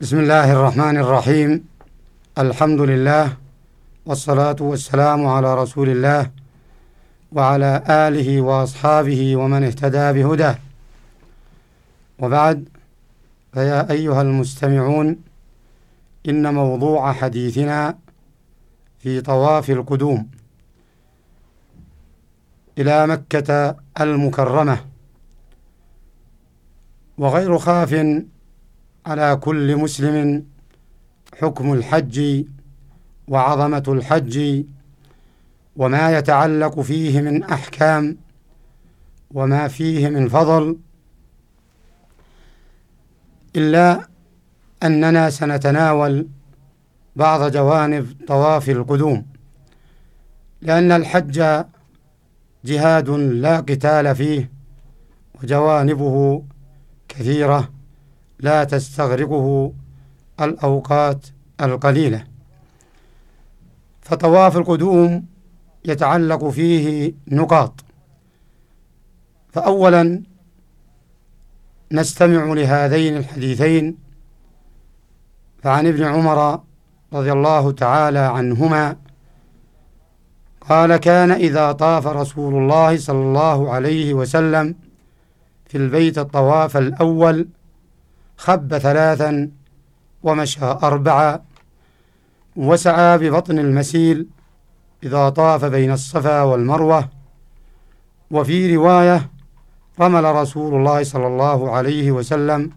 بسم الله الرحمن الرحيم الحمد لله والصلاة والسلام على رسول الله وعلى آله وأصحابه ومن اهتدى بهداه وبعد فيا أيها المستمعون إن موضوع حديثنا في طواف القدوم إلى مكة المكرمة وغير خاف على كل مسلم حكم الحج وعظمة الحج وما يتعلق فيه من أحكام وما فيه من فضل إلا أننا سنتناول بعض جوانب طواف القدوم لأن الحج جهاد لا قتال فيه وجوانبه كثيرة. لا تستغرقه الأوقات القليلة. فطواف القدوم يتعلق فيه نقاط. فأولا نستمع لهذين الحديثين. فعن ابن عمر رضي الله تعالى عنهما قال كان إذا طاف رسول الله صلى الله عليه وسلم في البيت الطواف الأول خب ثلاثا ومشى أربعة وسعى ببطن المسيل إذا طاف بين الصفا والمروة. وفي رواية رمل رسول الله صلى الله عليه وسلم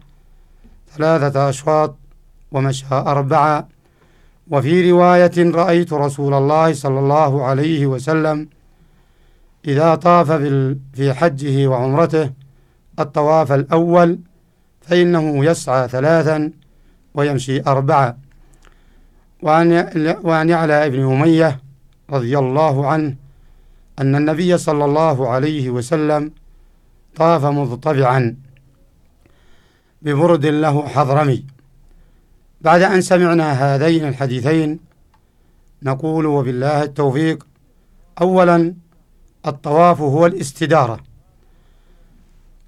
ثلاثة أشواط ومشى أربعة وفي رواية رأيت رسول الله صلى الله عليه وسلم إذا طاف في حجه وعمرته الطواف الأول فإنه يسعى ثلاثا ويمشي أربعة. وعن يعلى بن أمية رضي الله عنه أن النبي صلى الله عليه وسلم طاف مضطبعا ببرد له حضرمي. بعد أن سمعنا هذين الحديثين نقول وبالله التوفيق أولا الطواف هو الاستدارة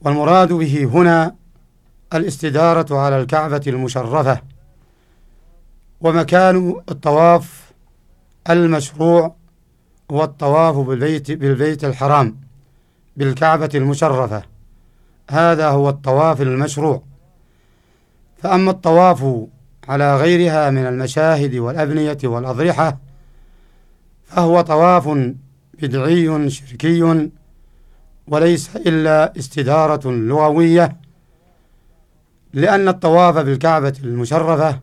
والمراد به هنا الاستدارة على الكعبة المشرفة ومكان الطواف المشروع هو الطواف بالبيت بالبيت الحرام بالكعبة المشرفة. هذا هو الطواف المشروع. فأما الطواف على غيرها من المشاهد والأبنية والأضرحة فهو طواف بدعي شركي وليس إلا استدارة لغوية. لأن الطواف بالكعبة المشرفة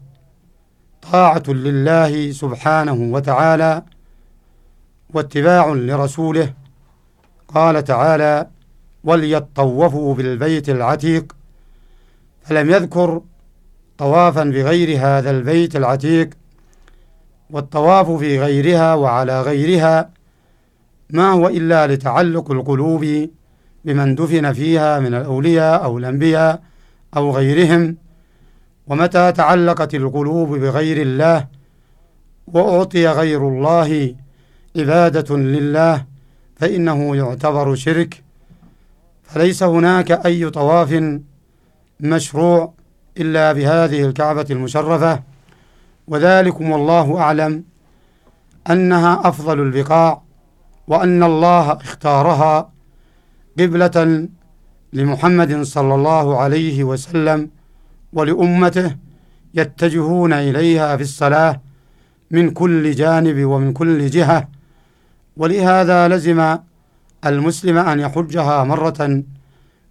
طاعة لله سبحانه وتعالى واتباع لرسوله. قال تعالى وليطوفوا بالبيت العتيق فلم يذكر طوافا بغير هذا البيت العتيق والطواف في غيرها وعلى غيرها ما هو إلا لتعلق القلوب بمن دفن فيها من الأولياء أو الأنبياء أو غيرهم ومتى تعلقت القلوب بغير الله وأعطي غير الله عبادة لله فإنه يعتبر شرك. فليس هناك أي طواف مشروع إلا بهذه الكعبة المشرفة. وذلكم والله أعلم أنها أفضل البقاع وأن الله اختارها قبلة لمحمد صلى الله عليه وسلم ولأمته يتجهون إليها في الصلاة من كل جانب ومن كل جهة ولهذا لزم المسلم أن يحجها مرة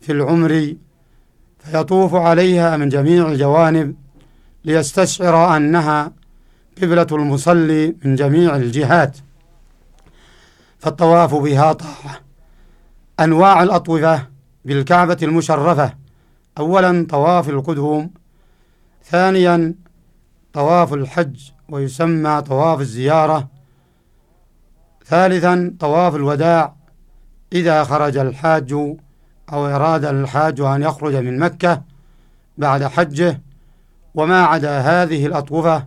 في العمر فيطوف عليها من جميع الجوانب ليستشعر أنها قبلة المصلي من جميع الجهات. فالطواف بها طاعة. أنواع الأطوفة بالكعبة المشرفة. أولا طواف القدوم ثانيا طواف الحج ويسمى طواف الزيارة ثالثا طواف الوداع إذا خرج الحاج أو أراد الحاج أن يخرج من مكة بعد حجه. وما عدا هذه الأطوفة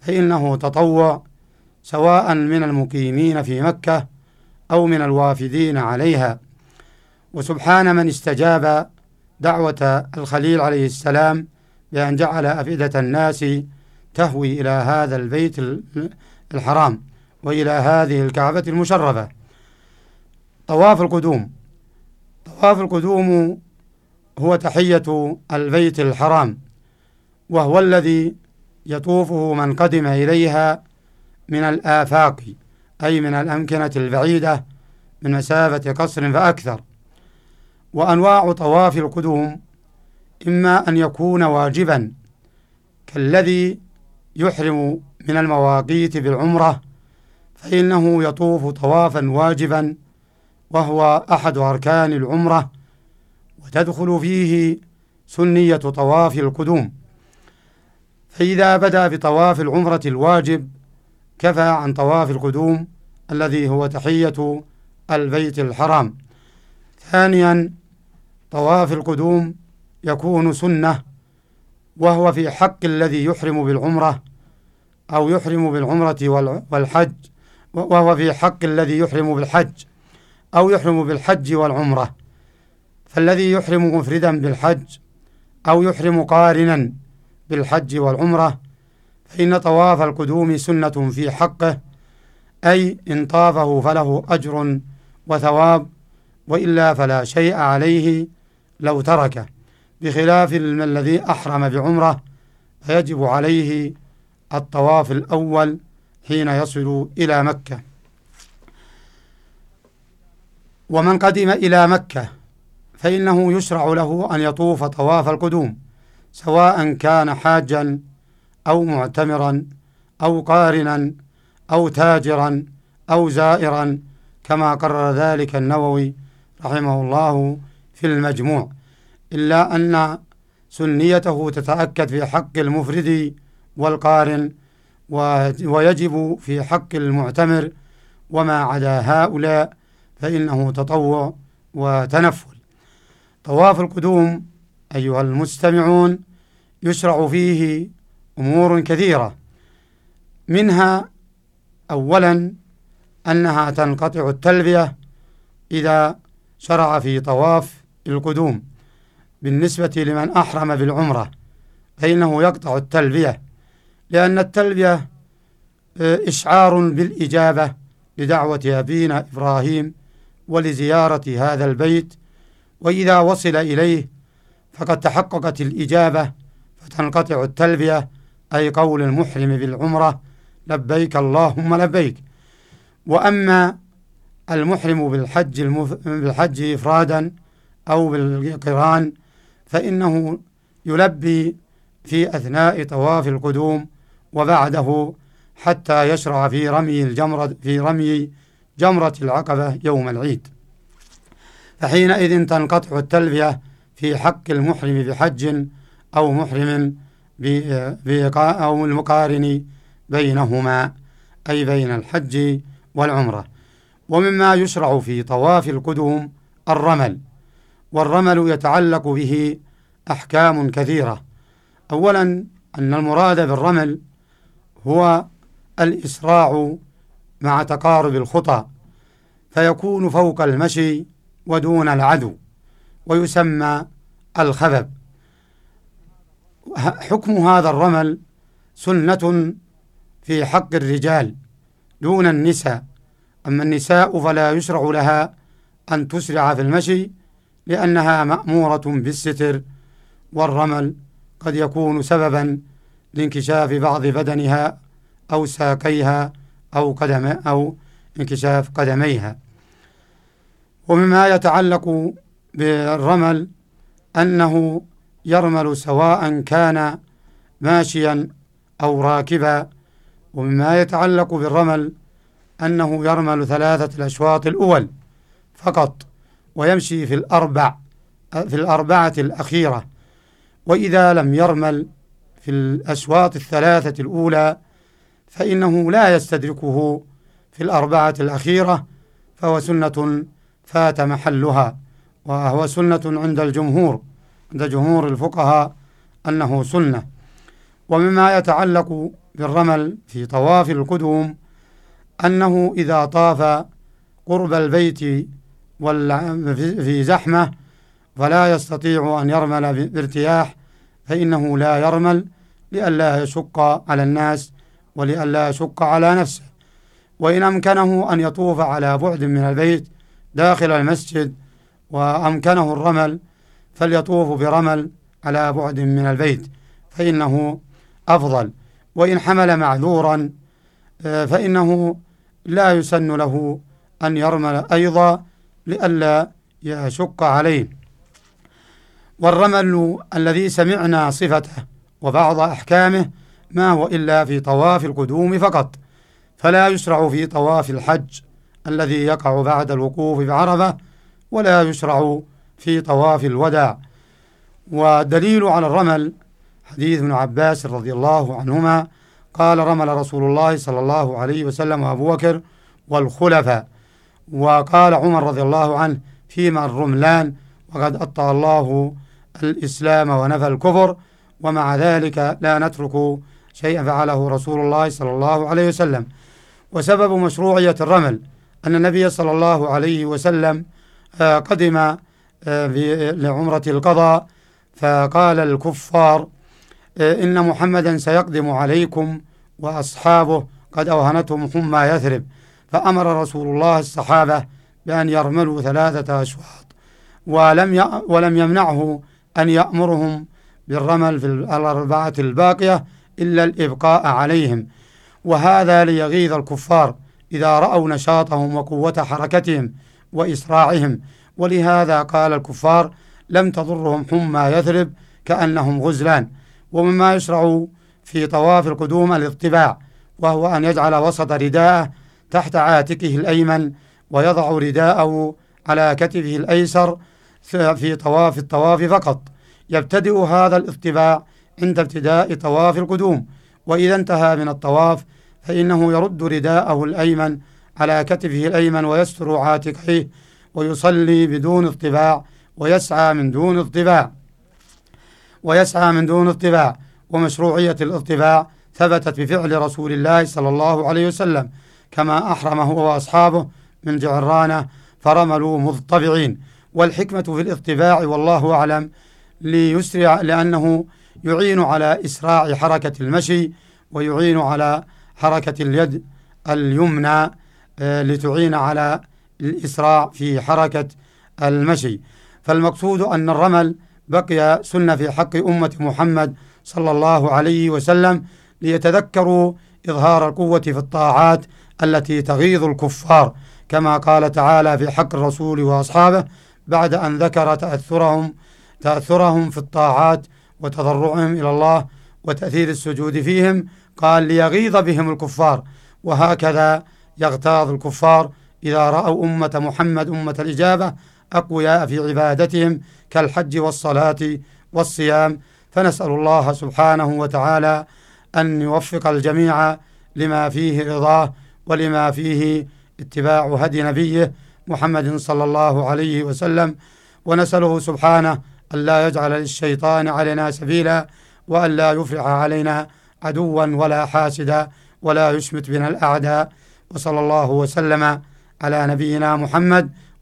فإنه تطوع سواء من المقيمين في مكة أو من الوافدين عليها. وسبحان من استجاب دعوة الخليل عليه السلام بأن جعل أفئدة الناس تهوي إلى هذا البيت الحرام وإلى هذه الكعبة المشرفة. طواف القدوم. طواف القدوم هو تحية البيت الحرام وهو الذي يطوفه من قدم إليها من الآفاق أي من الأمكنة البعيدة من مسافة قصر فأكثر. وأنواع طواف القدوم إما أن يكون واجبا كالذي يحرم من المواقيت بالعمرة فإنه يطوف طوافا واجبا وهو أحد أركان العمرة وتدخل فيه سنية طواف القدوم. فإذا بدأ بطواف العمرة الواجب كفى عن طواف القدوم الذي هو تحية البيت الحرام. ثانيا طواف القدوم يكون سنة وهو في حق الذي يحرم بالعمرة أو يحرم بالعمرة والحج وهو في حق الذي يحرم بالحج أو يحرم بالحج والعمرة. فالذي يحرم مفردا بالحج أو يحرم قارنا بالحج والعمرة فإن طواف القدوم سنة في حقه أي إن طافه فله أجر وثواب. وإلا فلا شيء عليه لو تركه بخلاف الذي أحرم بعمرة فيجب عليه الطواف الأول حين يصل إلى مكة. ومن قدم إلى مكة فإنه يشرع له أن يطوف طواف القدوم سواء كان حاجا أو معتمرا أو قارنا أو تاجرا أو زائرا كما قرر ذلك النووي رحمه الله في المجموع إلا أن سنيته تتأكد في حق المفرد والقارن ويجب في حق المعتمر وما عدا هؤلاء فإنه تطوع وتنفل. طواف القدوم أيها المستمعون يشرع فيه أمور كثيرة منها أولا أنها تنقطع التلبية إذا شرع في طواف القدوم بالنسبة لمن أحرم بالعمرة فإنه يقطع التلبية لأن التلبية آه، إشعار بالإجابة لدعوة أبينا إبراهيم ولزيارة هذا البيت وإذا وصل إليه فقد تحققت الإجابة فتنقطع التلبية أي قول المحرم بالعمرة لبيك اللهم لبيك. وأما المحرم بالحج المف... بالحج إفرادا أو بالقران فإنه يلبي في أثناء طواف القدوم وبعده حتى يشرع في رمي الجمرة في رمي جمرة العقبة يوم العيد. فحينئذ تنقطع التلبية في حق المحرم بحج أو محرم أو المقارن بينهما أي بين الحج والعمرة. ومما يشرع في طواف القدوم الرمل والرمل يتعلق به أحكام كثيرة. أولا أن المراد بالرمل هو الإسراع مع تقارب الخطى فيكون فوق المشي ودون العدو ويسمى الخبب. حكم هذا الرمل سنة في حق الرجال دون النساء أما النساء فلا يشرع لها أن تسرع في المشي لأنها مأمورة بالستر والرمل قد يكون سببا لانكشاف بعض بدنها أو ساقيها أو قدم أو انكشاف قدميها. ومما يتعلق بالرمل أنه يرمل سواء كان ماشيا أو راكبا. ومما يتعلق بالرمل أنه يرمل ثلاثة الأشواط الأول فقط ويمشي في الأربع في الأربعة الأخيرة. وإذا لم يرمل في الأشواط الثلاثة الأولى فإنه لا يستدركه في الأربعة الأخيرة فهو سنة فات محلها وهو سنة عند الجمهور عند جمهور الفقهاء أنه سنة. ومما يتعلق بالرمل في طواف القدوم أنه إذا طاف قرب البيت في زحمة فلا يستطيع أن يرمل بارتياح فإنه لا يرمل لئلا يشق على الناس ولئلا يشق على نفسه. وإن أمكنه أن يطوف على بعد من البيت داخل المسجد وأمكنه الرمل فليطوف برمل على بعد من البيت فإنه أفضل. وإن حمل معذورا آه، فإنه لا يسن له أن يرمل أيضا لئلا يشق عليه. والرمل الذي سمعنا صفته وبعض أحكامه ما هو إلا في طواف القدوم فقط فلا يشرع في طواف الحج الذي يقع بعد الوقوف بعرفة ولا يشرع في طواف الوداع. والدليل على الرمل حديث ابن عباس رضي الله عنهما قال رمل رسول الله صلى الله عليه وسلم وأبو بكر والخلفاء. وقال عمر رضي الله عنه فيما الرملان؟ وقد أطى الله الإسلام ونفى الكفر ومع ذلك لا نترك شيئا فعله رسول الله صلى الله عليه وسلم. وسبب مشروعية الرمل أن النبي صلى الله عليه وسلم آه، قدم آه، لعمرة القضاء فقال الكفار إن محمدا سيقدم عليكم وأصحابه. قد أوهنتهم حمى يثرب. فأمر رسول الله الصحابة بأن يرملوا ثلاثة أشواط. ولم ولم يمنعه أن يأمرهم بالرمل في الأربعة الباقية إلا الإبقاء عليهم. وهذا ليغيظ الكفار إذا رأوا نشاطهم وقوة حركتهم وإسراعهم. ولهذا قال الكفار لم تضرهم حمى يثرب كأنهم غزلان. ومما يشرع في طواف القدوم الاطباع وهو أن يجعل وسط رداءه تحت عاتقه الأيمن ويضع رداءه على كتفه الأيسر في طواف الطواف فقط. يبتدئ هذا الاطباع عند ابتداء طواف القدوم وإذا انتهى من الطواف فإنه يرد رداءه الأيمن على كتفه الأيمن ويستر عاتقيه ويصلي بدون اطباع ويسعى من دون اطباع. ويسعى من دون اطباع ومشروعية الاطباع ثبتت بفعل رسول الله صلى الله عليه وسلم كما أحرم هو وأصحابه من جعرانة فرملوا مضطبعين. والحكمة في الاطباع والله أعلم ليسرع لأنه يعين على إسراع حركة المشي ويعين على حركة اليد اليمنى آه، لتعين على الإسراع في حركة المشي. فالمقصود أن الرمل بقي سنة في حق أمة محمد صلى الله عليه وسلم ليتذكروا إظهار القوة في الطاعات التي تغيظ الكفار كما قال تعالى في حق الرسول وأصحابه بعد أن ذكر تأثرهم تأثرهم في الطاعات وتضرعهم إلى الله وتأثير السجود فيهم قال ليغيظ بهم الكفار وهكذا يغتاظ الكفار إذا رأوا أمة محمد أمة الإجابة أقوياء في عبادتهم كالحج والصلاة والصيام. فنسأل الله سبحانه وتعالى أن يوفق الجميع لما فيه رضاه ولما فيه اتباع هدي نبيه محمد صلى الله عليه وسلم. ونسأله سبحانه أن لا يجعل للشيطان علينا سبيلا وأن لا يفرح علينا عدوا ولا حاسدا ولا يشمت بنا الأعداء. وصلى الله وسلم على نبينا محمد